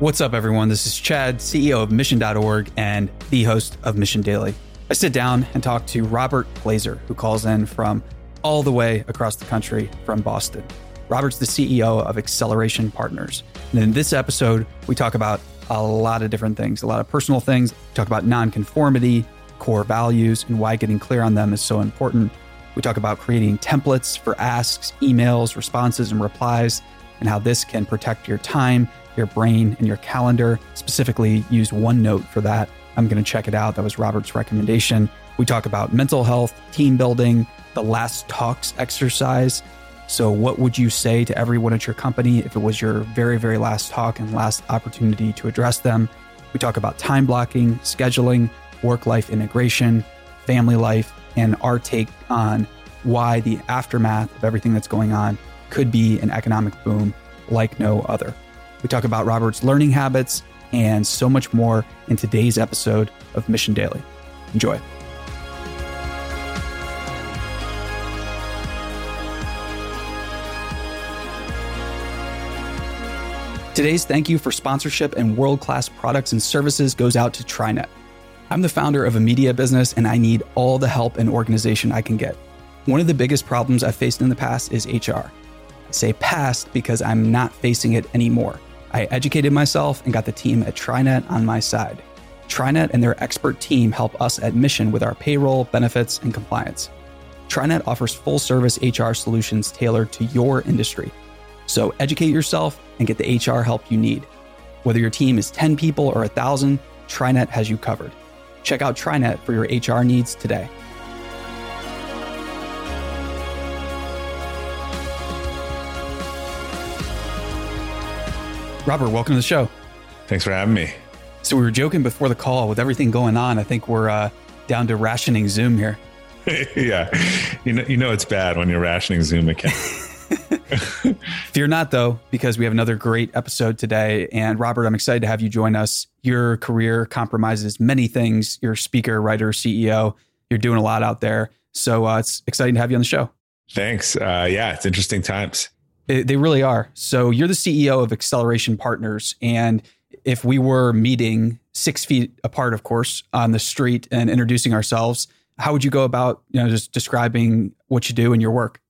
What's up, everyone? This is Chad, CEO of Mission.org and the host of Mission Daily. I sit down and talk to Robert Glazer, who calls in from all the way across the country from Boston. Robert's the CEO of Acceleration Partners. And in this episode, we talk about a lot of different things, a lot of personal things. We talk about nonconformity, core values, and why getting clear on them is so important. We talk about creating templates for asks, emails, responses, and replies, and how this can protect your time your brain and your calendar. Specifically, use OneNote for that. I'm going to check it out. That was Robert's recommendation. We talk about mental health, team building, the last talks exercise. So, what would you say to everyone at your company if it was your very, very last talk and last opportunity to address them? We talk about time blocking, scheduling, work life integration, family life, and our take on why the aftermath of everything that's going on could be an economic boom like no other. We talk about Robert's learning habits and so much more in today's episode of Mission Daily. Enjoy. Today's thank you for sponsorship and world class products and services goes out to TriNet. I'm the founder of a media business and I need all the help and organization I can get. One of the biggest problems I've faced in the past is HR. I say past because I'm not facing it anymore. I educated myself and got the team at TriNet on my side. TriNet and their expert team help us at Mission with our payroll, benefits, and compliance. TriNet offers full service HR solutions tailored to your industry. So educate yourself and get the HR help you need. Whether your team is 10 people or 1,000, TriNet has you covered. Check out TriNet for your HR needs today. Robert, welcome to the show. Thanks for having me. So we were joking before the call with everything going on. I think we're uh, down to rationing Zoom here. yeah, you know, you know it's bad when you're rationing Zoom again. Fear not, though, because we have another great episode today. And Robert, I'm excited to have you join us. Your career compromises many things. You're a speaker, writer, CEO. You're doing a lot out there. So uh, it's exciting to have you on the show. Thanks. Uh, yeah, it's interesting times. They really are. So you're the CEO of Acceleration Partners. And if we were meeting six feet apart, of course, on the street and introducing ourselves, how would you go about, you know, just describing what you do and your work?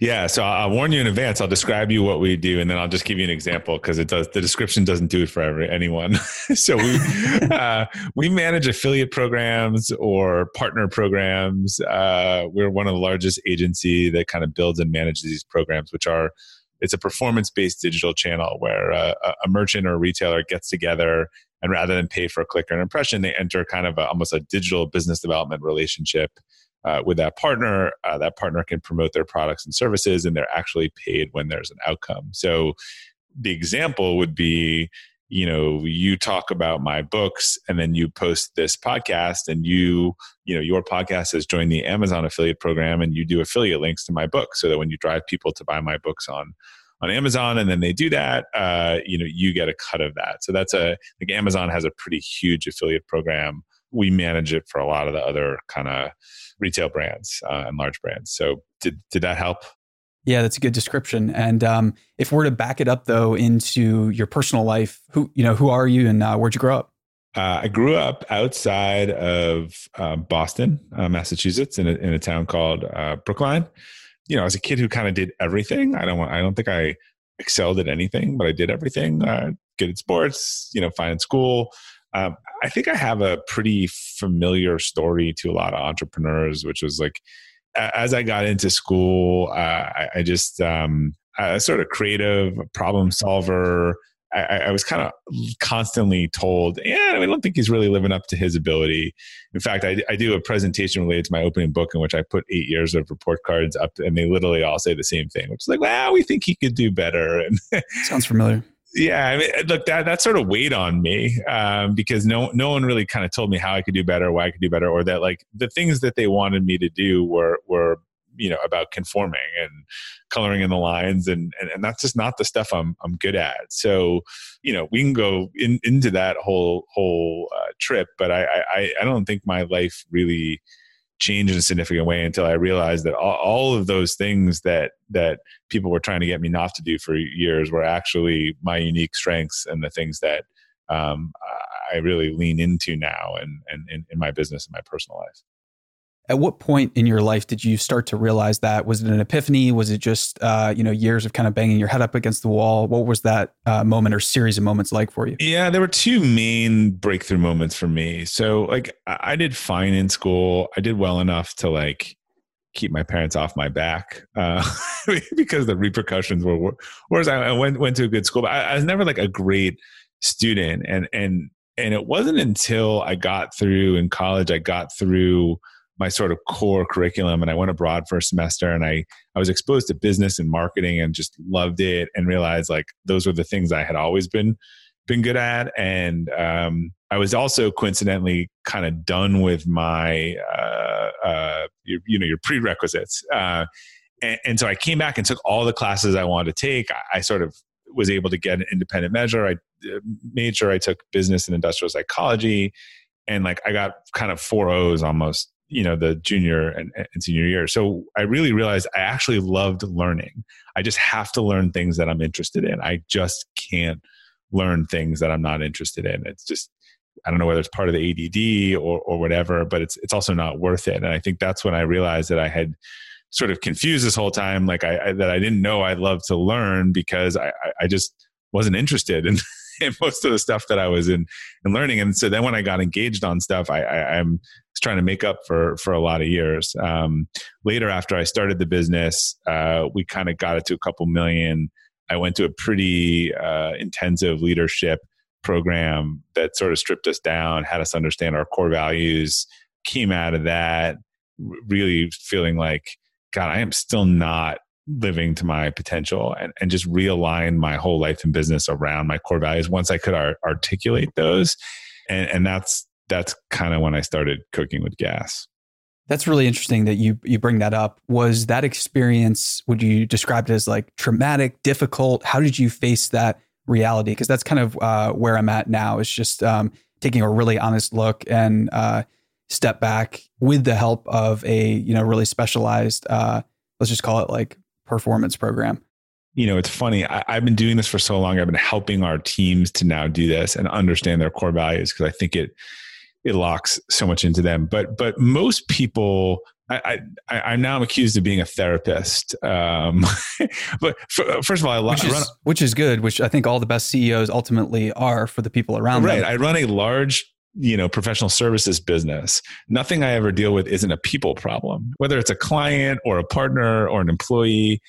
Yeah, so I'll warn you in advance. I'll describe you what we do, and then I'll just give you an example because it does. The description doesn't do it for every, anyone. so we uh, we manage affiliate programs or partner programs. Uh, we're one of the largest agency that kind of builds and manages these programs, which are it's a performance based digital channel where uh, a merchant or a retailer gets together and rather than pay for a click or an impression, they enter kind of a, almost a digital business development relationship uh, with that partner. Uh, that partner can promote their products and services, and they're actually paid when there's an outcome. So the example would be you know you talk about my books and then you post this podcast and you you know your podcast has joined the amazon affiliate program and you do affiliate links to my book so that when you drive people to buy my books on on amazon and then they do that uh, you know you get a cut of that so that's a like amazon has a pretty huge affiliate program we manage it for a lot of the other kind of retail brands uh, and large brands. So did did that help? Yeah, that's a good description. And um, if we're to back it up though into your personal life, who you know, who are you and uh, where'd you grow up? Uh, I grew up outside of uh, Boston, uh, Massachusetts, in a, in a town called uh, Brookline. You know, as a kid who kind of did everything. I don't want. I don't think I excelled at anything, but I did everything. Uh, good at sports. You know, fine in school. Um, I think I have a pretty familiar story to a lot of entrepreneurs, which was like, as I got into school, uh, I, I, just um, a sort of creative problem solver. I, I was kind of constantly told, "Yeah, I don't think he's really living up to his ability." In fact, I, I, do a presentation related to my opening book in which I put eight years of report cards up, and they literally all say the same thing, which is like, "Well, we think he could do better." And sounds familiar yeah, I mean, look, that that sort of weighed on me um, because no no one really kind of told me how I could do better, why I could do better, or that like the things that they wanted me to do were were you know about conforming and coloring in the lines and, and and that's just not the stuff I'm I'm good at. So you know we can go in, into that whole whole uh, trip, but I, I I don't think my life really change in a significant way until I realized that all, all, of those things that that people were trying to get me not to do for years were actually my unique strengths and the things that um, I really lean into now and and in my business and my personal life. At what point in your life did you start to realize that? Was it an epiphany? Was it just uh, you know years of kind of banging your head up against the wall? What was that uh, moment or series of moments like for you? Yeah, there were two main breakthrough moments for me. So like I did fine in school. I did well enough to like keep my parents off my back uh, because the repercussions were worse. I went went to a good school, but I, I was never like a great student, and and and it wasn't until I got through in college, I got through my sort of core curriculum and I went abroad for a semester and I, I was exposed to business and marketing and just loved it and realized like those were the things I had always been been good at. And um, I was also coincidentally kind of done with my uh, uh, your, you know your prerequisites. Uh, and, and, so I came back and took all the classes I wanted to take. I, I sort of was able to get an independent measure. I uh, made sure I took business and industrial psychology and like I got kind of four O's almost you know the junior and, and, senior year. So i really realized i actually loved learning. I just have to learn things that i'm interested in. I just can't learn things that i'm not interested in. It's just i don't know whether it's part of the ADD or, or whatever but it's it's also not worth it. And i think that's when i realized that i had sort of confused this whole time like i, I that i didn't know i loved to learn because i i just wasn't interested in most of the stuff that I was in and learning. And so then when I got engaged on stuff, I, I am trying to make up for for a lot of years. Um, later, after I started the business, uh, we kind of got it to a couple million. I went to a pretty uh, intensive leadership program that sort of stripped us down, had us understand our core values. Came out of that really feeling like, God, I am still not living to my potential and, and just realign my whole life and business around my core values once I could ar- articulate those. And, and that's that's kind of when I started cooking with gas. That's really interesting that you you bring that up. Was that experience would you describe it as like traumatic, difficult? How did you face that reality? Because that's kind of uh, where I'm at now. Is just um, taking a really honest look and uh, step back with the help of a you know really specialized uh, let's just call it like performance program? You know, it's funny. I, have been doing this for so long. I've been helping our teams to now do this and understand their core values because I think it it locks so much into them. But but most people I, I, am now I'm accused of being a therapist. Um, but for, first of all, I, which is, run, which is good, which I think all the best CEOs ultimately are for the people around right. them. I run a large, you know, professional services business. Nothing I ever deal with isn't a people problem, whether it's a client or a partner or an employee.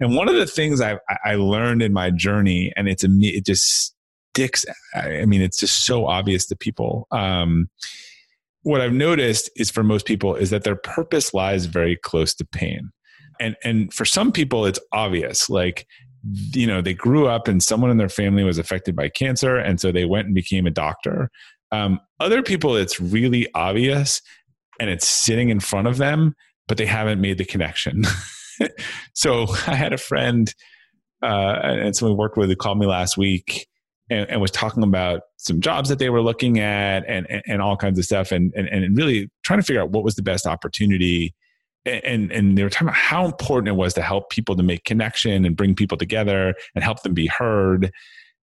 And one of the things I, I learned in my journey, and it's it just sticks. I mean, it's just so obvious to people. Um, what I've noticed is for most people is that their purpose lies very close to pain. And and for some people it's obvious like you know they grew up and someone in their family was affected by cancer and so they went and became a doctor. Um, other people it's really obvious and it's sitting in front of them but they haven't made the connection. so I had a friend uh, and someone we worked with who called me last week and, and, was talking about some jobs that they were looking at and, and, and all kinds of stuff and, and, and really trying to figure out what was the best opportunity and and they were talking about how important it was to help people to make connection and bring people together and help them be heard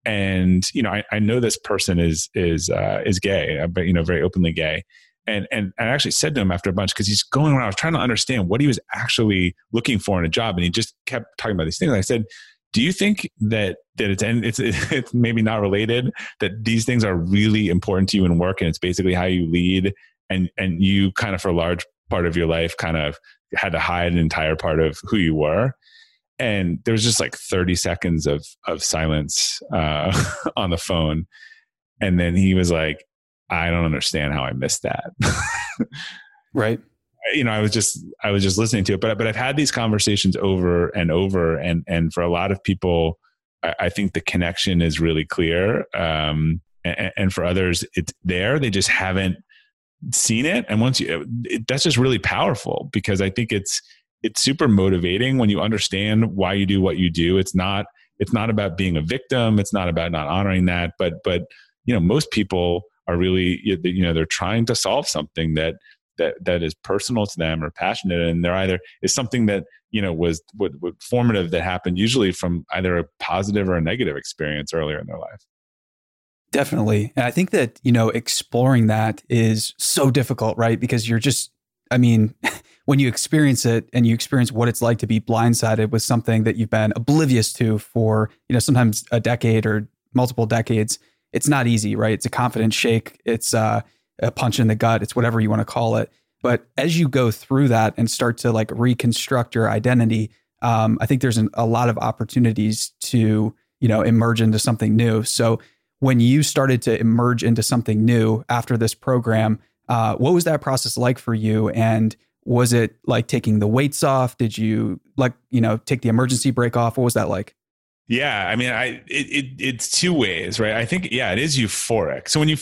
and you know I, I know this person is is uh, is gay uh, but you know very openly gay. And and I actually said to him after a bunch because he's going around I was trying to understand what he was actually looking for in a job. And he just kept talking about these things. I said do you think that that it's and it's it's maybe not related that these things are really important to you in work and it's basically how you lead and and you kind of for a large part of your life kind of had to hide an entire part of who you were and there was just like 30 seconds of of silence uh, on the phone. And then he was like i don't understand how i missed that. Right. You know, I was just I was just listening to it, but but I've had these conversations over and over, and and for a lot of people, I, I think the connection is really clear, um, and, and, for others, it's there. They just haven't seen it, and once you, it, that's just really powerful because I think it's it's super motivating when you understand why you do what you do. It's not it's not about being a victim. It's not about not honoring that, but but you know, most people are really you know they're trying to solve something that that that is personal to them or passionate. And they're either is something that you know was what, what formative that happened usually from either a positive or a negative experience earlier in their life. Definitely. And i think that you know exploring that is so difficult right? Because you're just i mean when you experience it and you experience what it's like to be blindsided with something that you've been oblivious to for you know sometimes a decade or multiple decades it's not easy right it's a confidence shake it's uh a punch in the gut. It's whatever you want to call it. But as you go through that and start to like reconstruct your identity, um, I think there's an, a lot of opportunities to you know emerge into something new. So when you started to emerge into something new after this program, uh, what was that process like for you? And was it like taking the weights off? Did you like you know take the emergency brake off? What was that like? Yeah, I mean, I it, it, it's two ways, right? I think yeah, it is euphoric. So when you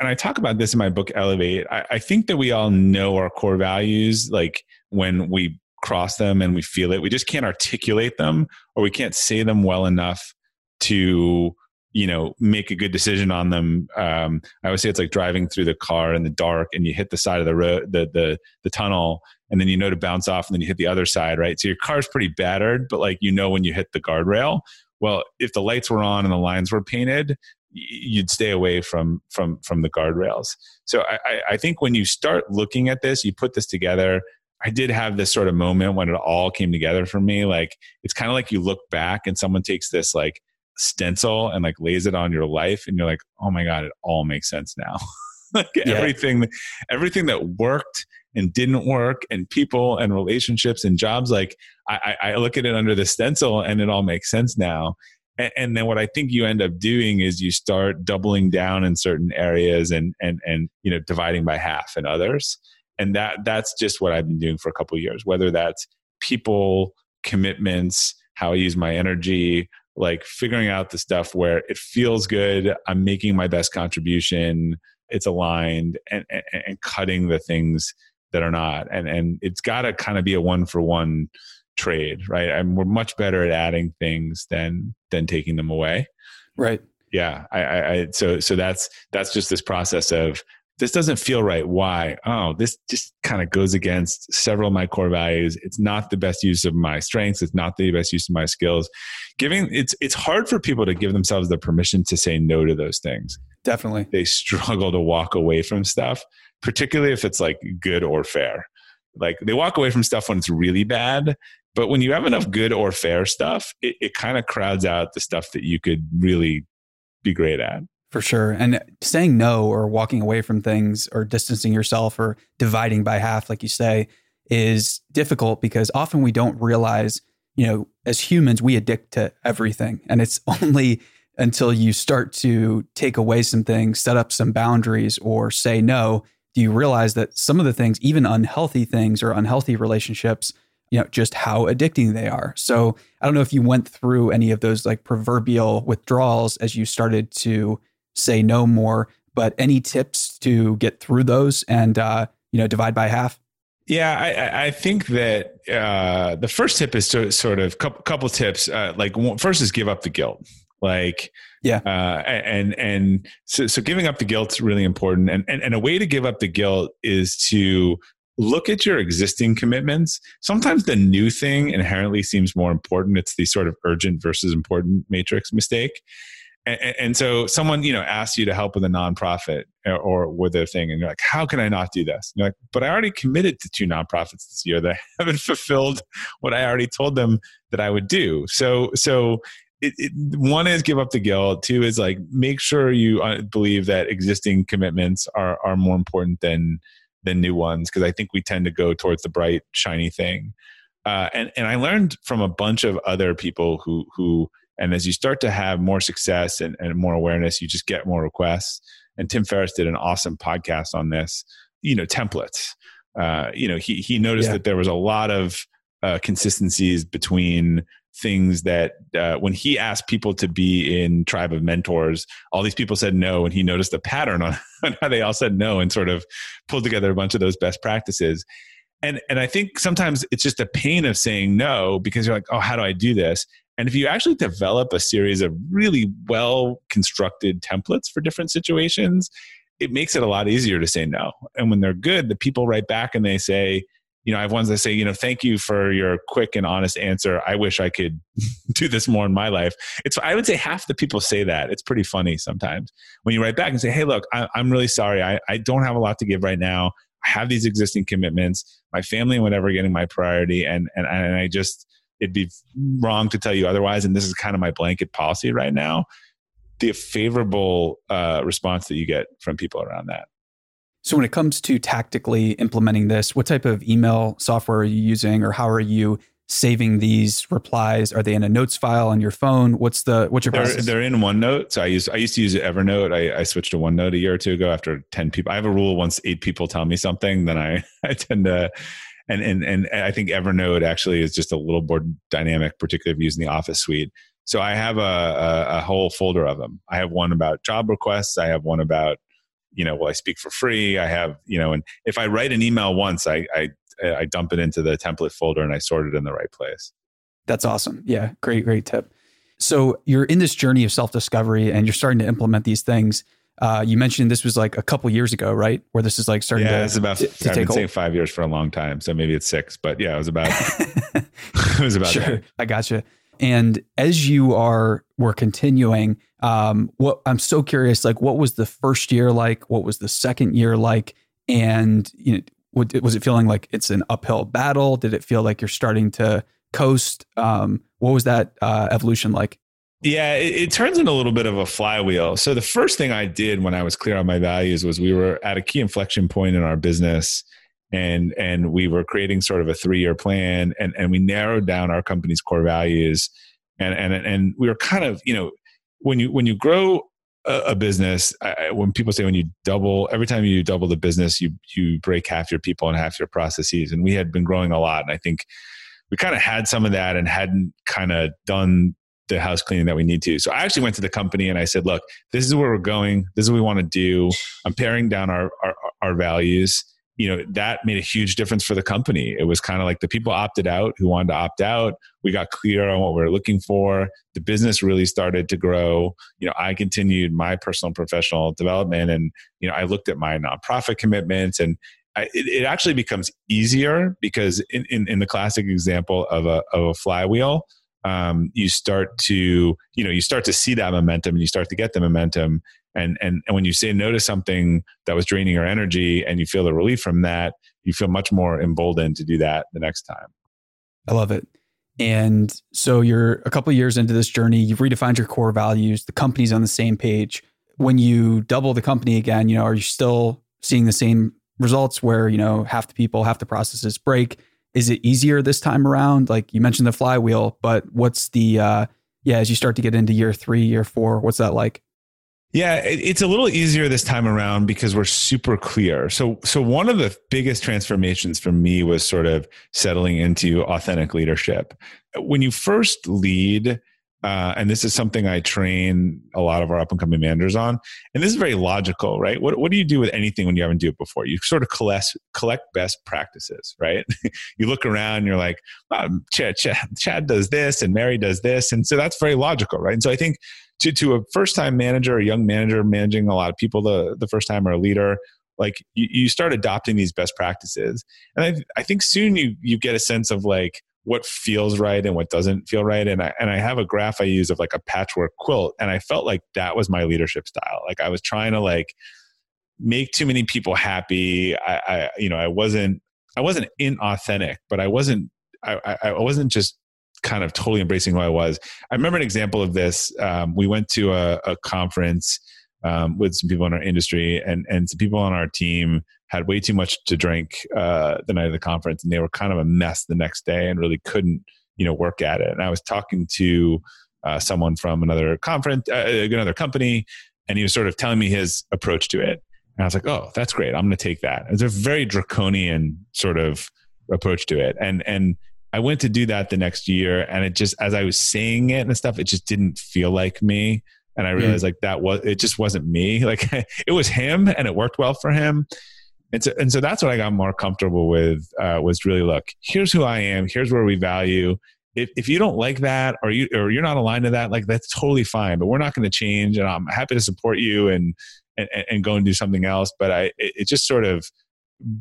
and I talk about this in my book Elevate. I, I think that we all know our core values, like when we cross them and we feel it. We just can't articulate them or we can't say them well enough to you know make a good decision on them um, i always say it's like driving through the car in the dark and you hit the side of the road the, the the tunnel and then you know to bounce off and then you hit the other side right so your car's pretty battered but like you know when you hit the guardrail well if the lights were on and the lines were painted you'd stay away from from from the guardrails. So I, I think when you start looking at this, you put this together. I did have this sort of moment when it all came together for me. Like it's kind of like you look back and someone takes this like stencil and like lays it on your life, and you're like, oh my god, it all makes sense now. like yeah. everything, everything that worked and didn't work, and people and relationships and jobs. Like I, I look at it under the stencil, and it all makes sense now and, and, then what I think you end up doing is you start doubling down in certain areas and and and you know dividing by half in others. And that that's just what I've been doing for a couple years. Whether that's people, commitments, how I use my energy, like figuring out the stuff where it feels good, I'm making my best contribution, it's aligned, and and, and cutting the things that are not. And and it's got to kind of be a one for one trade, right? And we're much better at adding things than than taking them away. Right. Yeah. I, I, I so so that's that's just this process of this doesn't feel right. Why? Oh, this just kind of goes against several of my core values. It's not the best use of my strengths. It's not the best use of my skills. Giving it's it's hard for people to give themselves the permission to say no to those things. Definitely. They struggle to walk away from stuff, particularly if it's like good or fair. Like they walk away from stuff when it's really bad but when you have enough good or fair stuff, it, it kind of crowds out the stuff that you could really be great at. For sure. And saying no or walking away from things or distancing yourself or dividing by half, like you say, is difficult because often we don't realize, you know, as humans, we addict to everything. And it's only until you start to take away some things, set up some boundaries, or say no, do you realize that some of the things, even unhealthy things or unhealthy relationships, you know just how addicting they are so i don't know if you went through any of those like proverbial withdrawals as you started to say no more but any tips to get through those and uh, you know divide by half yeah, I, I think that uh, the first tip is to sort of couple, couple tips. Uh, like first is give up the guilt. Like yeah, uh, and and so so giving up the guilt is really important. And, and and a way to give up the guilt is to look at your existing commitments. Sometimes the new thing inherently seems more important. It's the sort of urgent versus important matrix mistake. And, and, so someone, you know, asks you to help with a nonprofit or, or with their thing, and you're like, how can I not do this? And you're like, but I already committed to two nonprofits this year that haven't fulfilled what I already told them that I would do. So, so it, it, one is give up the guilt. Two is like make sure you uh, believe that existing commitments are are more important than than new ones because I think we tend to go towards the bright, shiny thing. Uh, and and I learned from a bunch of other people who who and as you start to have more success and, and more awareness, you just get more requests. And Tim Ferriss did an awesome podcast on this. You know, templates. Uh, you know, he he noticed yeah. that there was a lot of uh, consistencies between things that uh, when he asked people to be in tribe of mentors all these people said no and he noticed a pattern on, on how they all said no and sort of pulled together a bunch of those best practices and and i think sometimes it's just a pain of saying no because you're like oh how do i do this and if you actually develop a series of really well constructed templates for different situations it makes it a lot easier to say no. And when they're good, the people write back and they say, you know, I have ones that say, you know, thank you for your quick and honest answer. I wish I could do this more in my life. It's, I would say half the people say that. It's pretty funny sometimes when you write back and say, hey, look, I, am really sorry. I, I don't have a lot to give right now. I have these existing commitments. My family and whatever getting my priority. And, and, and I just, it'd be wrong to tell you otherwise. And this is kind of my blanket policy right now. The favorable uh, response that you get from people around that. So, when it comes to tactically implementing this, what type of email software are you using, or how are you saving these replies? Are they in a notes file on your phone? What's the what's your they're, process? They're in OneNote. So I used I used to use Evernote. I, I switched to OneNote a year or two ago after ten people. I have a rule: once eight people tell me something, then I I tend to. And and and I think Evernote actually is just a little more dynamic, particularly if using the Office suite. So I have a, a, a whole folder of them. I have one about job requests. I have one about you know, well, I speak for free. I have, you know, and if I write an email once, I, I, I dump it into the template folder and I sort it in the right place. That's awesome. Yeah. Great, great tip. So you're in this journey of self discovery and you're starting to implement these things. Uh, you mentioned this was like a couple years ago, right? Where this is like starting yeah, to. it's about. To, to I've been hold. saying five years for a long time, so maybe it's six. But yeah, it was about. it was about. Sure, that. I gotcha. And as you are were continuing, um, what I'm so curious, like, what was the first year like? What was the second year like? And you know, was it feeling like it's an uphill battle? Did it feel like you're starting to coast? Um, what was that uh, evolution like? Yeah, it, it, turns into a little bit of a flywheel. So the first thing I did when I was clear on my values was we were at a key inflection point in our business and and we were creating sort of a three year plan and and we narrowed down our company's core values. And and and we were kind of you know when you when you grow a, business when people say when you double every time you double the business you you break half your people and half your processes. And we had been growing a lot. And i think we kind of had some of that and hadn't kind of done the house cleaning that we need to. So I actually went to the company and I said, look, this is where we're going. This is what we want to do. I'm paring down our, our, our values you know that made a huge difference for the company it was kind of like the people opted out who wanted to opt out we got clear on what we are looking for the business really started to grow you know i continued my personal and professional development and you know i looked at my nonprofit commitments and I, it, it, actually becomes easier because in, in, in, the classic example of a, of a flywheel um, you start to you know you start to see that momentum and you start to get the momentum. And and and when you say no to something that was draining your energy and you feel the relief from that you feel much more emboldened to do that the next time. I love it. And so you're a couple years into this journey. You've redefined your core values. The company's on the same page. When you double the company again you know are you still seeing the same results where you know half the people half the processes break is it easier this time around like you mentioned the flywheel but what's the uh yeah as you start to get into year three year four what's that like yeah, it's a little easier this time around because we're super clear. So, so one of the biggest transformations for me was sort of settling into authentic leadership. When you first lead, uh, and this is something I train a lot of our up and coming managers on. And this is very logical, right? What, what do you do with anything when you haven't do it before? You sort of collect, collect best practices, right? you look around, you're like, um, Chad, Chad, Chad does this and Mary does this. And so that's very logical, right? And so I think to, to a first time manager, a young manager managing a lot of people the, the first time or a leader, like you, you start adopting these best practices. And I, I think soon you, you get a sense of like what feels right and what doesn't feel right. And I, and I have a graph I use of like a patchwork quilt. And I felt like that was my leadership style. Like I was trying to like make too many people happy. I, I you know, I wasn't, I wasn't inauthentic, but I wasn't, I, I wasn't just kind of totally embracing who I was. I remember an example of this. Um, we went to a, a conference um, with some people in our industry, and and some people on our team had way too much to drink uh, the night of the conference, and they were kind of a mess the next day, and really couldn't you know work at it. And I was talking to uh, someone from another conference, uh, another company, and he was sort of telling me his approach to it. And I was like, "Oh, that's great! I'm going to take that." It's a very draconian sort of approach to it, and and I went to do that the next year, and it just as I was saying it and stuff, it just didn't feel like me. And I realized like that was it just wasn't me. Like it was him, and it worked well for him. And so, and so that's what I got more comfortable with uh, was really look. Here's who I am. Here's where we value. If, if you don't like that or you or you're not aligned to that, like that's totally fine. But we're not going to change, and I'm happy to support you and and, and go and do something else. But I, it, it just sort of,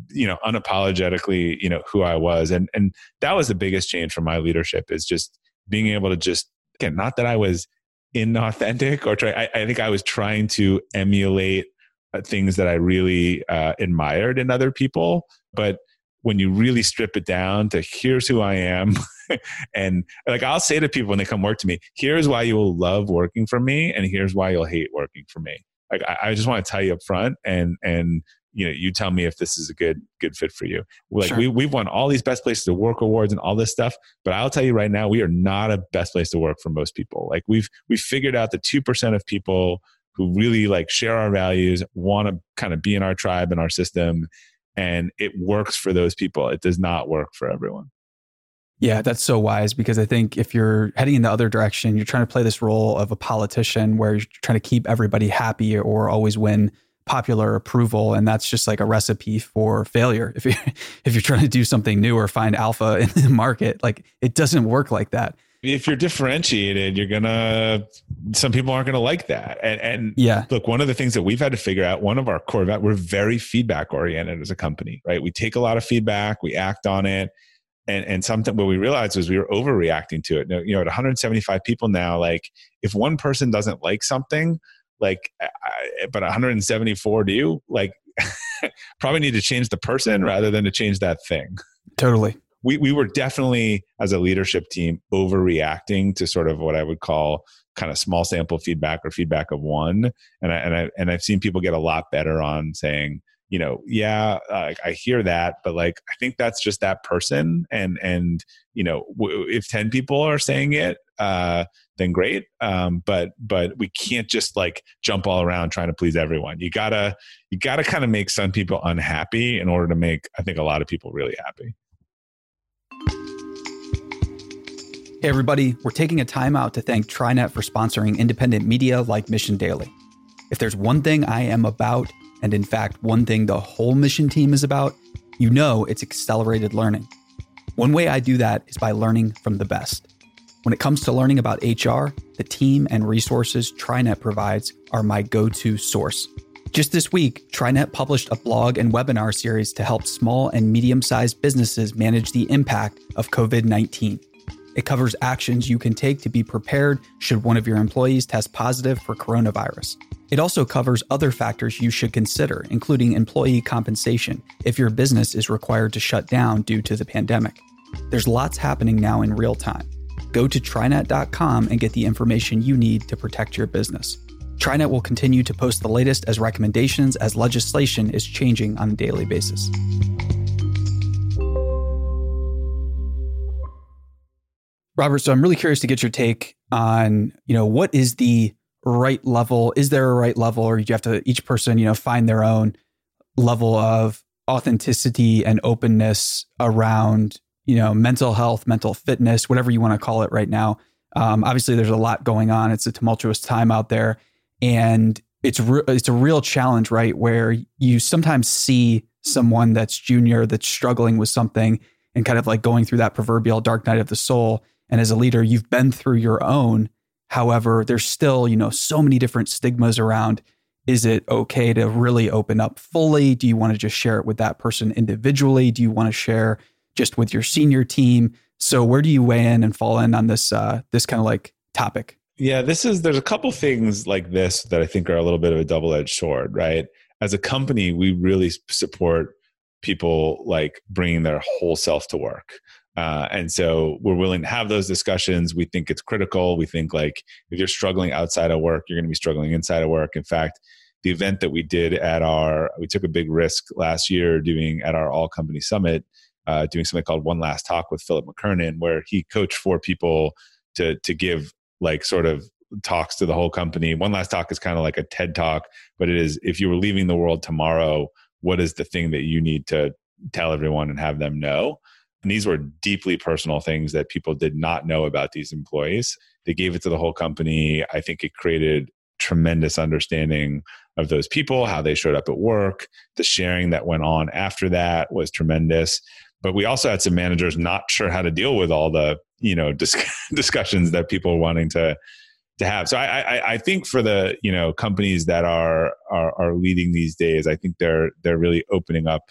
you know, unapologetically, you know, who I was. And, and that was the biggest change for my leadership is just being able to just, again, not that I was inauthentic or try, I, I think I was trying to emulate uh, things that I really uh, admired in other people. But when you really strip it down to here's who I am, and like I'll say to people when they come work to me, here's why you will love working for me, and here's why you'll hate working for me. Like I, I just want to tell you up front, and and you know you tell me if this is a good good fit for you like sure. we, we've won all these best places to work awards and all this stuff but i'll tell you right now we are not a best place to work for most people like we've we've figured out that 2% of people who really like share our values, want to kind of be in our tribe and our system. And it works for those people. It does not work for everyone. Yeah, that's so wise because I think if you're heading in the other direction, you're trying to play this role of a politician where you're trying to keep everybody happy or always win popular approval and that's just like a recipe for failure if you if you're trying to do something new or find alpha in the market like it doesn't work like that if you're differentiated, you're gonna. Some people aren't gonna like that. And, and yeah, look, one of the things that we've had to figure out, one of our core, we're very feedback oriented as a company, right? We take a lot of feedback, we act on it, and and something what we realized was we were overreacting to it. You know, at 175 people now, like if one person doesn't like something, like, but 174 do, you like, probably need to change the person rather than to change that thing. Totally we, we were definitely as a leadership team overreacting to sort of what I would call kind of small sample feedback or feedback of one. And I, and I, and I've seen people get a lot better on saying, you know, yeah, uh, I hear that, but like, I think that's just that person. And, and, you know, w- if 10 people are saying it, uh, then great. Um, but, but we can't just like jump all around trying to please everyone. You gotta, you gotta kind of make some people unhappy in order to make, I think a lot of people really happy. Hey, everybody, we're taking a time out to thank TriNet for sponsoring independent media like Mission Daily. If there's one thing I am about, and in fact, one thing the whole mission team is about, you know it's accelerated learning. One way I do that is by learning from the best. When it comes to learning about HR, the team and resources TriNet provides are my go to source. Just this week, TriNet published a blog and webinar series to help small and medium sized businesses manage the impact of COVID 19. It covers actions you can take to be prepared should one of your employees test positive for coronavirus. It also covers other factors you should consider, including employee compensation if your business is required to shut down due to the pandemic. There's lots happening now in real time. Go to trinet.com and get the information you need to protect your business. TriNet will continue to post the latest as recommendations as legislation is changing on a daily basis. Robert, so I'm really curious to get your take on, you know, what is the right level? Is there a right level, or do you have to each person, you know, find their own level of authenticity and openness around, you know, mental health, mental fitness, whatever you want to call it right now. Um, obviously, there's a lot going on. It's a tumultuous time out there, and it's re- it's a real challenge, right? Where you sometimes see someone that's junior that's struggling with something and kind of like going through that proverbial dark night of the soul and as a leader you've been through your own however there's still you know so many different stigmas around is it okay to really open up fully do you want to just share it with that person individually do you want to share just with your senior team so where do you weigh in and fall in on this uh, this kind of like topic yeah this is there's a couple things like this that i think are a little bit of a double-edged sword right as a company we really support people like bringing their whole self to work uh, and so we're willing to have those discussions. We think it's critical. We think like if you're struggling outside of work, you're going to be struggling inside of work. In fact, the event that we did at our, we took a big risk last year doing at our all company summit, uh, doing something called One Last Talk with Philip McKernan, where he coached four people to to give like sort of talks to the whole company. One Last Talk is kind of like a TED talk, but it is if you were leaving the world tomorrow, what is the thing that you need to tell everyone and have them know? And these were deeply personal things that people did not know about these employees. They gave it to the whole company. I think it created tremendous understanding of those people, how they showed up at work. The sharing that went on after that was tremendous. But we also had some managers not sure how to deal with all the, you know, dis- discussions that people are wanting to to have. So I, I, I think for the you know companies that are, are are leading these days, I think they're they're really opening up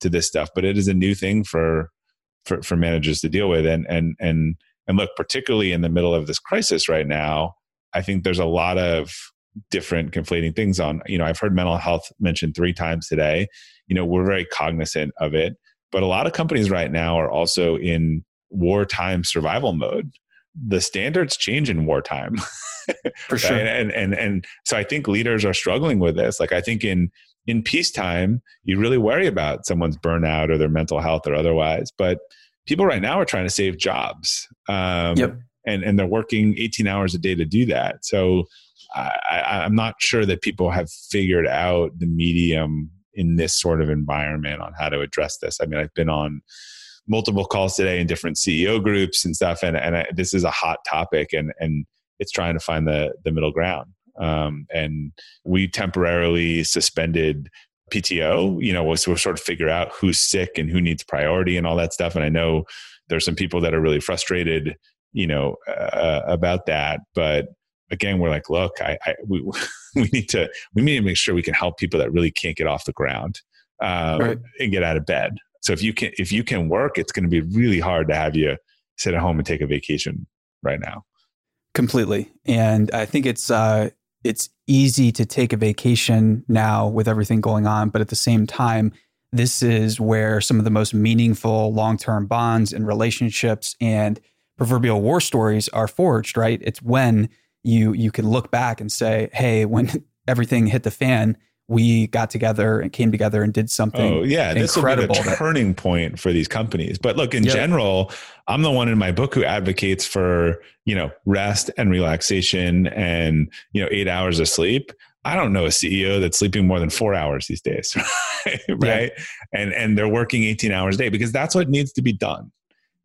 to this stuff. But it is a new thing for for, for managers to deal with, and and and and look, particularly in the middle of this crisis right now, I think there's a lot of different conflating things on. You know, I've heard mental health mentioned three times today. You know, we're very cognizant of it, but a lot of companies right now are also in wartime survival mode the standards change in wartime. For sure. and, and and so I think leaders are struggling with this. Like I think in in peacetime, you really worry about someone's burnout or their mental health or otherwise. But people right now are trying to save jobs. Um, yep. And, and they're working 18 hours a day to do that. So I, I'm not sure that people have figured out the medium in this sort of environment on how to address this. I mean, I've been on multiple calls today in different CEO groups and stuff, and and I, this is a hot topic, and and it's trying to find the the middle ground. Um, and we temporarily suspended PTO. You know, we'll, sort of figure out who's sick and who needs priority and all that stuff. And I know there's some people that are really frustrated, you know, uh, about that, but again we're like look I, I, we, we need to we need to make sure we can help people that really can't get off the ground um, right. and get out of bed so if you can if you can work, it's going to be really hard to have you sit at home and take a vacation right now. Completely, and I think it's uh, it's easy to take a vacation now with everything going on, but at the same time, this is where some of the most meaningful long term bonds and relationships and proverbial war stories are forged. Right? It's when you you can look back and say, "Hey, when everything hit the fan." we got together and came together and did something. Oh yeah, this incredible. will be the turning point for these companies. But look, in yep. general, I'm the one in my book who advocates for you know rest and relaxation and you know eight hours of sleep. I don't know a CEO that's sleeping more than four hours these days, right? Yeah. And and they're working 18 hours a day because that's what needs to be done.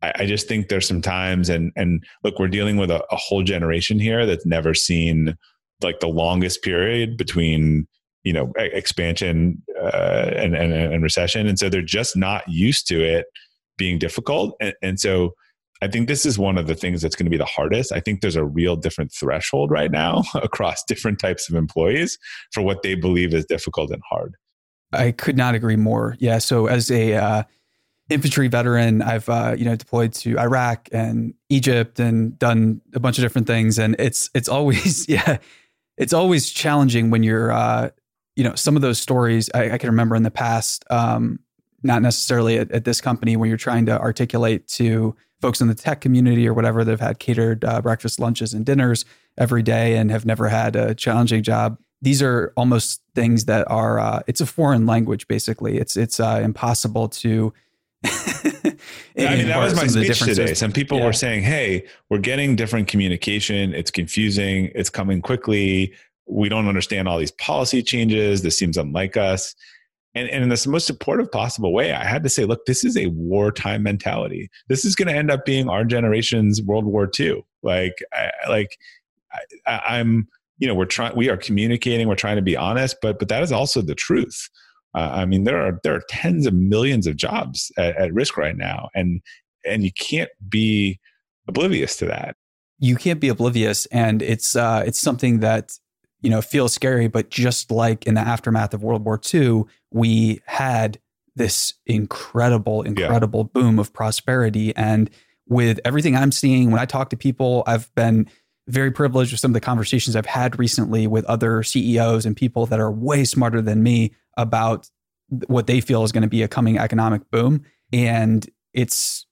I, I just think there's some times and and look, we're dealing with a, a whole generation here that's never seen like the longest period between you know expansion uh, and, and, and recession. And so they're just not used to it being difficult. And, and so i think this is one of the things that's going to be the hardest. I think there's a real different threshold right now across different types of employees for what they believe is difficult and hard. I could not agree more. Yeah so as a uh, infantry veteran i've uh, you know deployed to iraq and egypt and done a bunch of different things and it's it's always yeah it's always challenging when you're uh, you know, some of those stories I, I can remember in the past, um, not necessarily at, at, this company when you're trying to articulate to folks in the tech community or whatever that have had catered uh, breakfast, lunches, and dinners every day and have never had a challenging job. These are almost things that are uh, it's a foreign language basically. It's it's uh, impossible to. I mean, that was my speech today. Some people yeah. were saying, "Hey, we're getting different communication. It's confusing. It's coming quickly we don't understand all these policy changes. This seems unlike us. And, and in the most supportive possible way, I had to say, look, this is a wartime mentality. This is going to end up being our generation's World War II. Like, I, like I, I'm, you know, we're trying, we are communicating, we're trying to be honest, but but that is also the truth. Uh, I mean, there are there are tens of millions of jobs at, at risk right now, and and you can't be oblivious to that. You can't be oblivious, and it's uh, it's something that you know, feels scary. But just like in the aftermath of World War II, we had this incredible, incredible yeah. boom of prosperity. And with everything I'm seeing, when I talk to people, I've been very privileged with some of the conversations I've had recently with other CEOs and people that are way smarter than me about what they feel is going to be a coming economic boom. And it's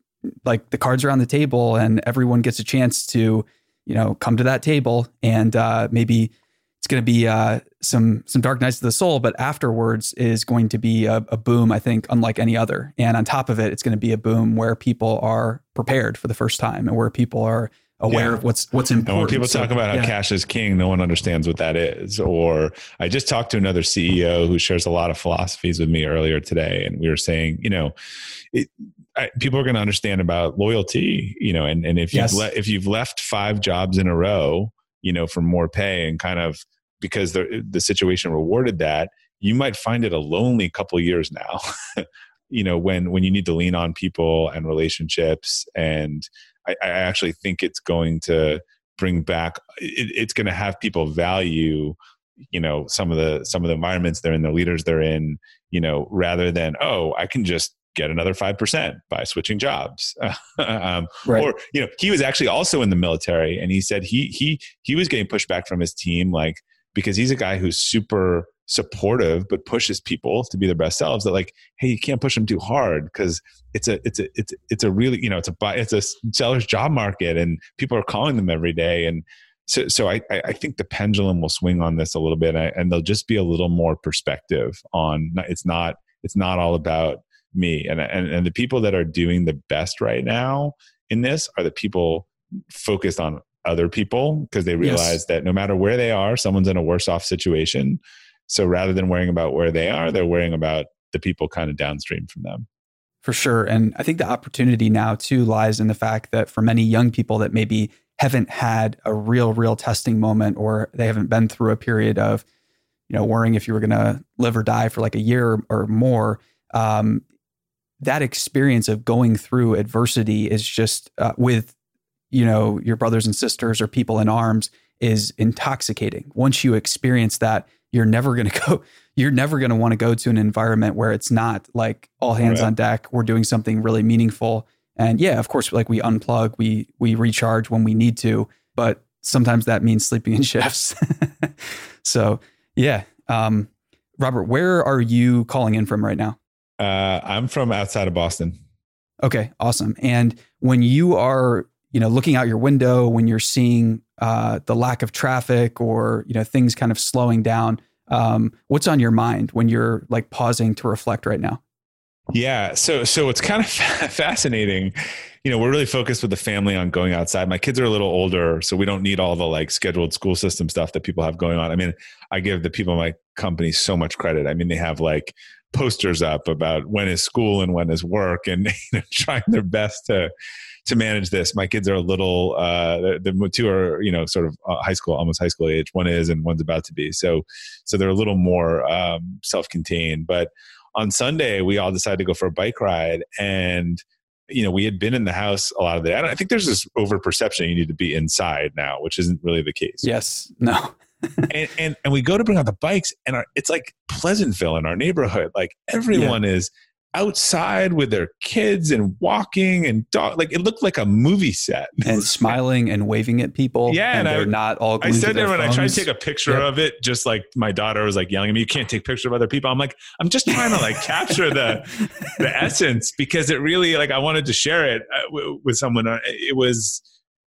like the cards are on the table and everyone gets a chance to, you know, come to that table and uh, maybe it's going to be uh, some some dark nights of the soul, but afterwards is going to be a, a, boom. I think unlike any other, and on top of it, it's going to be a boom where people are prepared for the first time and where people are aware yeah. of what's what's important. And when people so, talk about how yeah. cash is king, no one understands what that is. Or I just talked to another CEO who shares a lot of philosophies with me earlier today, and we were saying, you know, it, I, people are going to understand about loyalty, you know, and and if yes. you've le- if you've left five jobs in a row you know, for more pay and kind of because the the situation rewarded that, you might find it a lonely couple years now. you know, when when you need to lean on people and relationships, and I, I actually think it's going to bring back it, it's going to have people value you know some of the some of the environments they're in the leaders they're in you know rather than oh i can just get another 5% by switching jobs um, right. or you know he was actually also in the military and he said he he he was getting pushback from his team like because he's a guy who's super supportive but pushes people to be their best selves that like hey you can't push them too hard because it's a it's a it's it's a really you know it's a it's a seller's job market and people are calling them every day. And so so I I think the pendulum will swing on this a little bit and there'll just be a little more perspective on it's not it's not all about me. And and and the people that are doing the best right now in this are the people focused on other people because they realize yes. that no matter where they are someone's in a worse off situation so rather than worrying about where they are, they're worrying about the people kind of downstream from them. For sure. And I think the opportunity now too lies in the fact that for many young people that maybe haven't had a real, real testing moment or they haven't been through a period of, you know, worrying if you were going to live or die for like a year or more, um, that experience of going through adversity is just uh, with, you know, your brothers and sisters or people in arms is intoxicating. Once you experience that, you're never going to go you're never going to want to go to an environment where it's not like all hands right. on deck we're doing something really meaningful. And yeah of course like we unplug we we recharge when we need to but sometimes that means sleeping in shifts. So yeah um, robert where are you calling in from right now? Uh, i'm from outside of boston. Okay awesome. And when you are you know looking out your window when you're seeing uh, the lack of traffic or you know things kind of slowing down um, what's on your mind when you're like pausing to reflect right now? Yeah so so it's kind of fascinating. You know we're really focused with the family on going outside. My kids are a little older so we don't need all the like scheduled school system stuff that people have going on. I mean i give the people in my company so much credit. I mean they have like posters up about when is school and when is work and you know, trying their best to to manage this. My kids are a little, uh, the, the two are, you know, sort of uh, high school, almost high school age. One is, and one's about to be. So, so they're a little more um, self-contained. But on Sunday, we all decided to go for a bike ride, and you know, we had been in the house a lot of the. I, I think there's this over perception you need to be inside now, which isn't really the case. Yes. No. and, and and we go to bring out the bikes, and our, it's like Pleasantville in our neighborhood. Like everyone yeah. is outside with their kids and walking and dog like it looked like a movie set. And smiling and waving at people yeah and, and they're I, not all i said there when i tried to take a picture yep. of it just like my daughter was like yelling at me you can't take pictures of other people. I'm like i'm just trying to like capture the the essence because it really like i wanted to share it uh, with someone. Uh, it was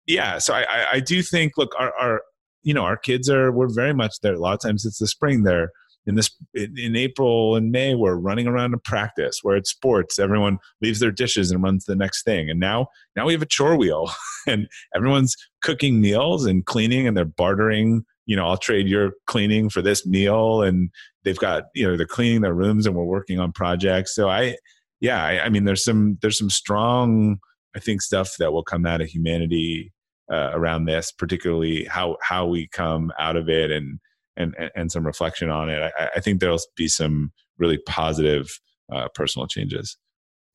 yeah so i i, I do think look our, our you know our kids are we're very much there. A lot of times it's the spring they're in this in April and May we're running around to practice where it's sports everyone leaves their dishes and runs the next thing. And now now we have a chore wheel and everyone's cooking meals and cleaning and they're bartering you know I'll trade your cleaning for this meal and they've got you know they're cleaning their rooms and we're working on projects. So I yeah I, I mean there's some there's some strong I think stuff that will come out of humanity uh, around this particularly how how we come out of it and and, and some reflection on it, I, I think there'll be some really positive uh, personal changes.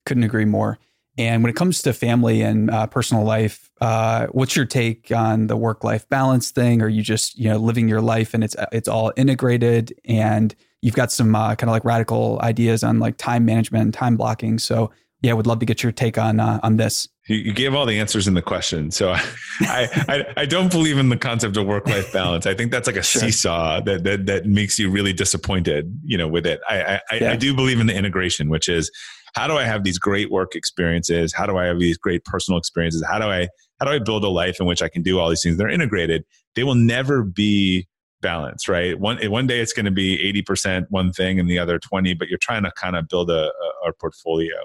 Couldn't agree more. And when it comes to family and uh, personal life, uh, what's your take on the work-life balance thing? Are you just you know living your life and it's it's all integrated? And you've got some uh, kind of like radical ideas on like time management and time blocking. So yeah, I would love to get your take on uh, on this. You, gave all the answers in the question, so I I, I, don't believe in the concept of work life balance. I think that's like a sure. seesaw that, that that makes you really disappointed, you know, with it. I I, yeah. I do believe in the integration, which is how do I have these great work experiences? How do I have these great personal experiences? How do I how do I build a life in which I can do all these things? They're integrated. They will never be balance, right? One eh, one day it's going to be 80% one thing and the other 20, but you're trying to kind of build a, a, a portfolio.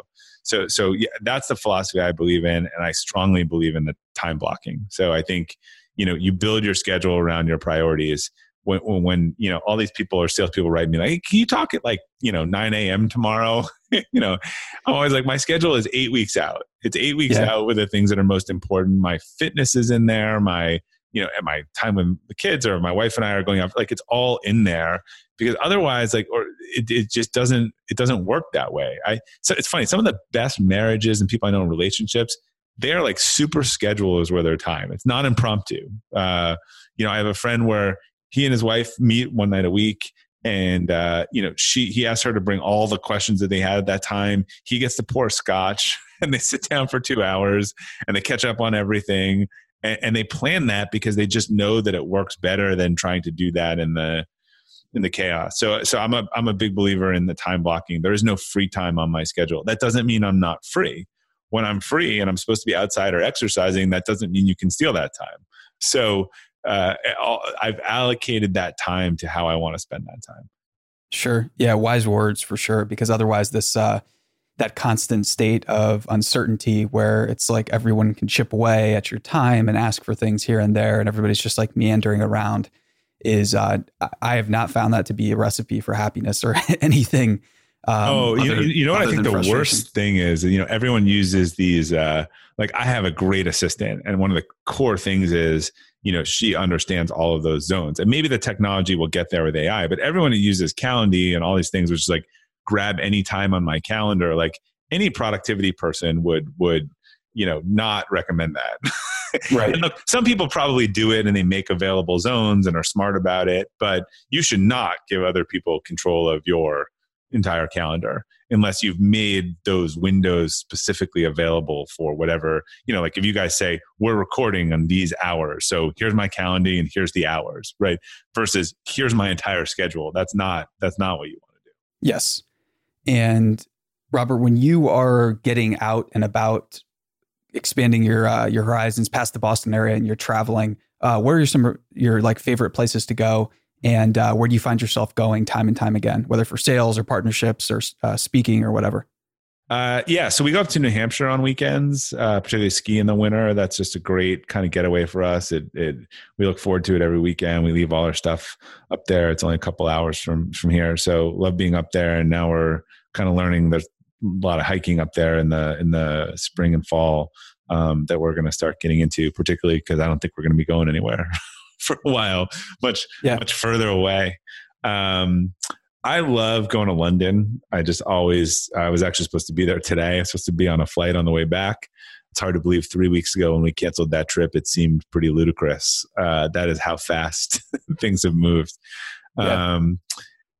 So so yeah, that's the philosophy I believe in and I strongly believe in the time blocking. So I think, you know, you build your schedule around your priorities. When, when, when you know all these people or salespeople write me like, hey, can you talk at like you know 9 a.m. tomorrow? you know, I'm always like, my schedule is eight weeks out. It's eight weeks yeah. out with the things that are most important. My fitness is in there. My you know, at my time with the kids or my wife and I are going out, like it's all in there because otherwise, like, or it, it just doesn't, it doesn't work that way. I, so it's funny. Some of the best marriages and people I know in relationships, they're like super schedulers with their time. It's not impromptu. Uh, you know, I have a friend where he and his wife meet one night a week and uh, you know she he asked her to bring all the questions that they had at that time he gets to pour scotch and they sit down for two hours and they catch up on everything and, and, they plan that because they just know that it works better than trying to do that in the in the chaos so so i'm a i'm a big believer in the time blocking there is no free time on my schedule that doesn't mean i'm not free when i'm free and i'm supposed to be outside or exercising that doesn't mean you can steal that time so uh, I've allocated that time to how I want to spend that time. Sure. Yeah. Wise words for sure. Because otherwise, this, uh, that constant state of uncertainty where it's like everyone can chip away at your time and ask for things here and there, and everybody's just like meandering around is, uh, I have not found that to be a recipe for happiness or anything. Um, oh, you, other, you know what I think the worst thing is, you know, everyone uses these, uh, like I have a great assistant and one of the core things is you know she understands all of those zones and maybe the technology will get there with ai but everyone who uses calendly and all these things which is like grab any time on my calendar like any productivity person would would you know not recommend that. Right. Look some people probably do it and they make available zones and are smart about it but you should not give other people control of your entire calendar unless you've made those windows specifically available for whatever you know like if you guys say we're recording on these hours so here's my calendar and here's the hours right? Versus here's my entire schedule. That's not that's not what you want to do. Yes and robert when you are getting out and about expanding your uh, your horizons past the boston area and you're traveling uh, where are some your like favorite places to go and uh, where do you find yourself going time and time again, whether for sales or partnerships or uh, speaking or whatever? Uh, yeah, so we go up to New Hampshire on weekends, uh, particularly ski in the winter. That's just a great kind of getaway for us. It, it, we look forward to it every weekend. We leave all our stuff up there. It's only a couple hours from from here, so love being up there. And now we're kind of learning. There's a lot of hiking up there in the in the spring and fall um, that we're going to start getting into, particularly because I don't think we're going to be going anywhere. for a while, much yeah. much further away. Um, I love going to London. I just always I was actually supposed to be there today. I'm supposed to be on a flight on the way back. It's hard to believe three weeks ago when we canceled that trip, it seemed pretty ludicrous. Uh, that is how fast things have moved. Yeah. Um,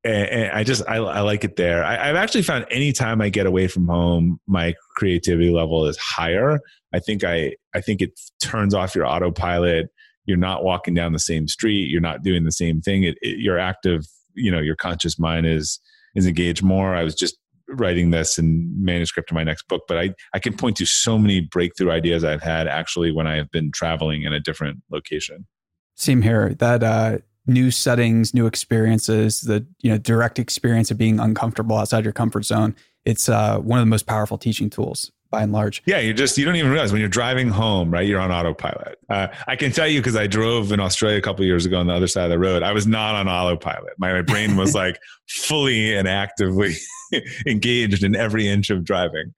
and, and, I just I, I, like it there. I, have actually found anytime I get away from home, my creativity level is higher. I think I I think it turns off your autopilot. You're not walking down the same street. You're not doing the same thing. It, it, your active you know your conscious mind is is engaged more. I was just writing this in manuscript to my next book but i i can point to so many breakthrough ideas i've had actually when i have been traveling in a different location. Same here. That uh new settings new experiences the you know direct experience of being uncomfortable outside your comfort zone it's uh, one of the most powerful teaching tools by and large. Yeah, you just you don't even realize when you're driving home, right? You're on autopilot. Uh, I can tell you because I drove in Australia a couple years ago on the other side of the road. I was not on autopilot. My, my brain was like fully and actively engaged in every inch of driving.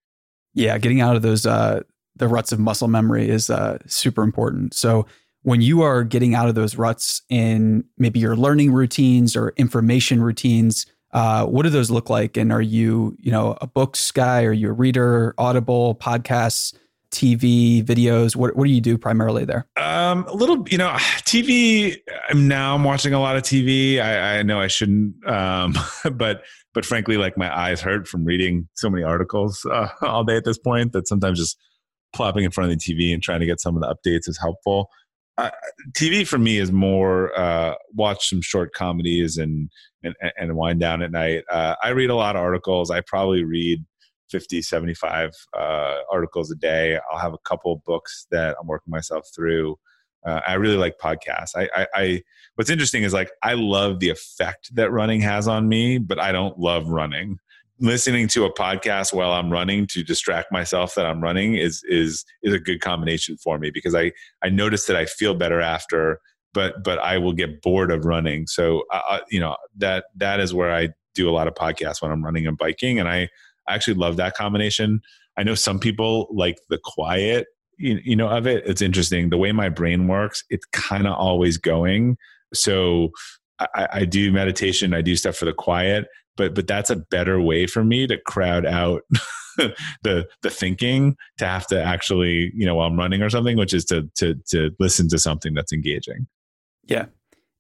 Yeah, getting out of those uh, the ruts of muscle memory is uh, super important. So when you are getting out of those ruts in maybe your learning routines or information routines uh, what do those look like? And are you, you know, a books guy? Are you a reader, Audible, podcasts, TV, videos? What what do you do primarily there? Um, a little, you know, TV. Now I'm watching a lot of TV. I, I know I shouldn't, um, but but frankly, like my eyes hurt from reading so many articles uh, all day at this point that sometimes just plopping in front of the TV and trying to get some of the updates is helpful TV for me is more uh, watch some short comedies and and, and wind down at night. Uh, I read a lot of articles. I probably read 50, 75 uh, articles a day. I'll have a couple books that I'm working myself through. Uh, I really like podcasts. I, I, I, what's interesting is like I love the effect that running has on me, but I don't love running listening to a podcast while I'm running to distract myself that I'm running is is is a good combination for me because I I notice that I feel better after, but but I will get bored of running. So uh, uh, you know that that is where I do a lot of podcasts when I'm running and biking, and I actually love that combination. I know some people like the quiet you, you know of it. It's interesting the way my brain works. It's kind of always going. So I, I do meditation. I do stuff for the quiet but but that's a better way for me to crowd out the the thinking to have to actually you know while I'm running or something, which is to to to listen to something that's engaging. Yeah.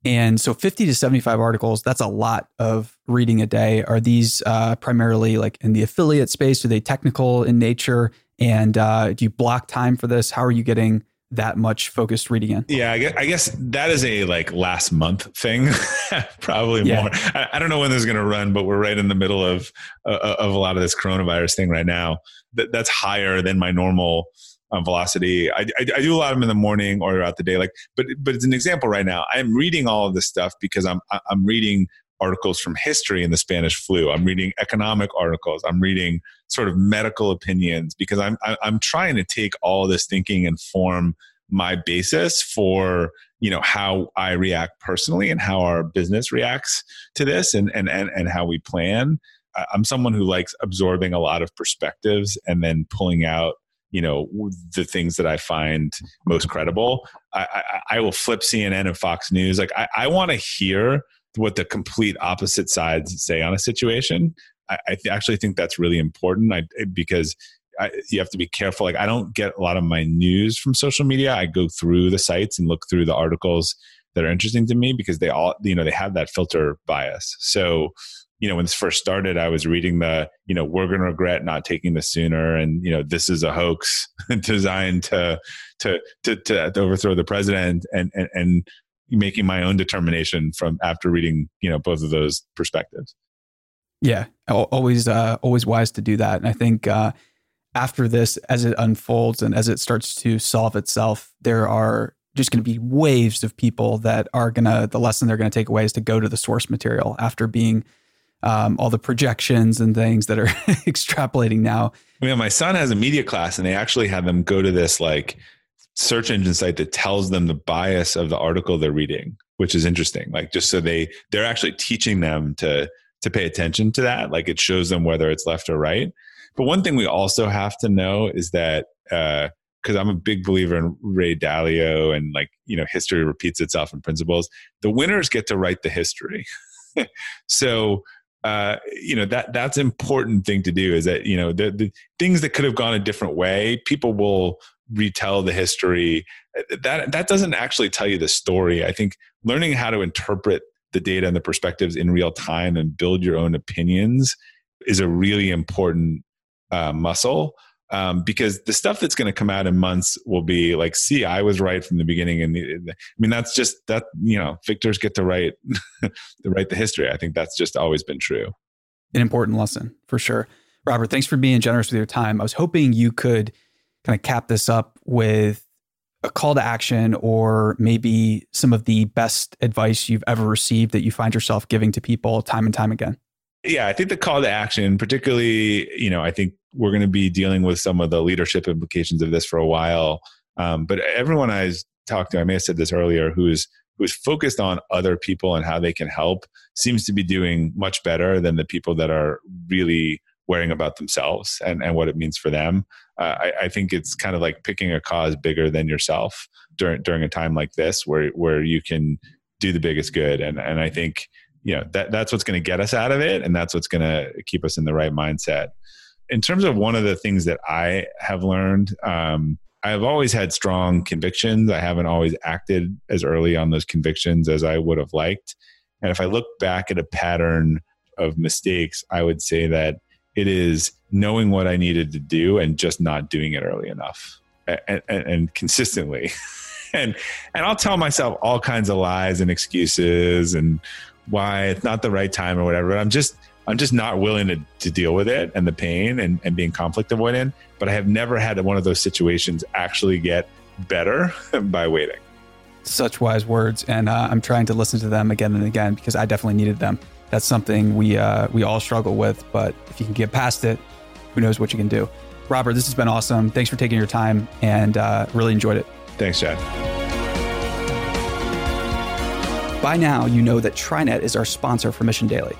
And so 50 to 75 articles, that's a lot of reading a day. Are these uh, primarily like in the affiliate space? Are they technical in nature? And uh, do you block time for this? How are you getting that much focused reading in? Yeah, I guess, I guess that is a like last month thing, probably yeah. more. I, I, don't know when this is going to run, but we're right in the middle of uh, of a lot of this coronavirus thing right now. That, that's higher than my normal um, velocity. I, I, I, do a lot of them in the morning or throughout the day. Like, but but it's an example right now. I'm reading all of this stuff because I'm I'm reading articles from history in the Spanish flu. I'm reading economic articles. I'm reading sort of medical opinions because I'm I'm trying to take all this thinking and form my basis for you know how I react personally and how our business reacts to this and and and, and how we plan. I'm someone who likes absorbing a lot of perspectives and then pulling out you know the things that I find most credible. I, I, I will flip CNN and Fox News. Like I, I want to hear what the complete opposite sides say on a situation. I, I actually think that's really important I, because I, you have to be careful. Like I don't get a lot of my news from social media. I go through the sites and look through the articles that are interesting to me because they all, you know, they have that filter bias. So, you know, when this first started, I was reading the, you know, we're going to regret not taking this sooner, and you know, this is a hoax designed to, to to to overthrow the president, and and and making my own determination from after reading, you know, both of those perspectives. Yeah, always uh, always wise to do that, and I think. Uh, after this, as it unfolds and as it starts to solve itself, there are just going to be waves of people that are going to, the lesson they're going to take away is to go to the source material after being um, all the projections and things that are extrapolating now. Mean, my son has a media class and they actually have them go to this like search engine site that tells them the bias of the article they're reading, which is interesting. Like just so they, they're actually teaching them to, to pay attention to that. Like it shows them whether it's left or right. But one thing we also have to know is that because uh, I'm a big believer in Ray Dalio and like you know history repeats itself in principles. The winners get to write the history. so uh, you know that that's important thing to do is that you know the, the things that could have gone a different way people will retell the history that that doesn't actually tell you the story i think learning how to interpret the data and the perspectives in real time and build your own opinions is a really important uh, muscle um, because the stuff that's going to come out in months will be like, see, I was right from the beginning. And I mean, that's just that, you know, victors get to write, to write the history. I think that's just always been true. An important lesson for sure. Robert, thanks for being generous with your time. I was hoping you could kind of cap this up with a call to action or maybe some of the best advice you've ever received that you find yourself giving to people time and time again. Yeah, I think the call to action, particularly, you know, I think we're going to be dealing with some of the leadership implications of this for a while. Um, but everyone I've talked to, I may have said this earlier, who's who's focused on other people and how they can help, seems to be doing much better than the people that are really worrying about themselves and, and what it means for them. Uh, I, I think it's kind of like picking a cause bigger than yourself during during a time like this, where where you can do the biggest good. And and I think you know that that's what's going to get us out of it, and that's what's going to keep us in the right mindset in terms of one of the things that I have learned, um, I've always had strong convictions. I haven't always acted as early on those convictions as I would have liked. And if I look back at a pattern of mistakes, I would say that it is knowing what I needed to do and just not doing it early enough and, and, and consistently. and and I'll tell myself all kinds of lies and excuses and why it's not the right time or whatever. But I'm just I'm just not willing to, to deal with it and the pain and, and being conflict avoidant. But I have never had one of those situations actually get better by waiting. Such wise words, and uh, I'm trying to listen to them again and again because I definitely needed them. That's something we uh, we all struggle with, but if you can get past it, who knows what you can do. Robert, this has been awesome. Thanks for taking your time, and uh, really enjoyed it. Thanks, Chad. By now, you know that TriNet is our sponsor for Mission Daily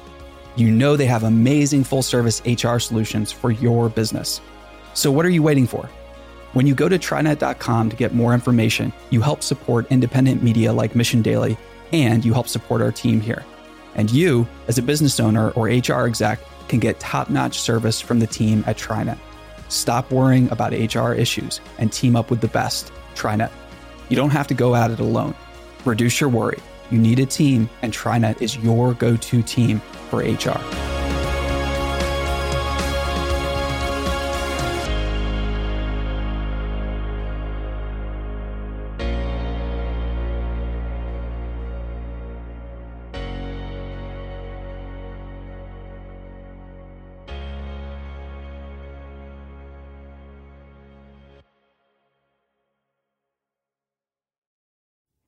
you know they have amazing full service HR solutions for your business. So, what are you waiting for? When you go to trinet.com to get more information, you help support independent media like Mission Daily, and you help support our team here. And you, as a business owner or HR exec, can get top notch service from the team at TriNet. Stop worrying about HR issues and team up with the best. TriNet. You don't have to go at it alone. Reduce your worry. You need a team, and TriNet is your go to team for HR.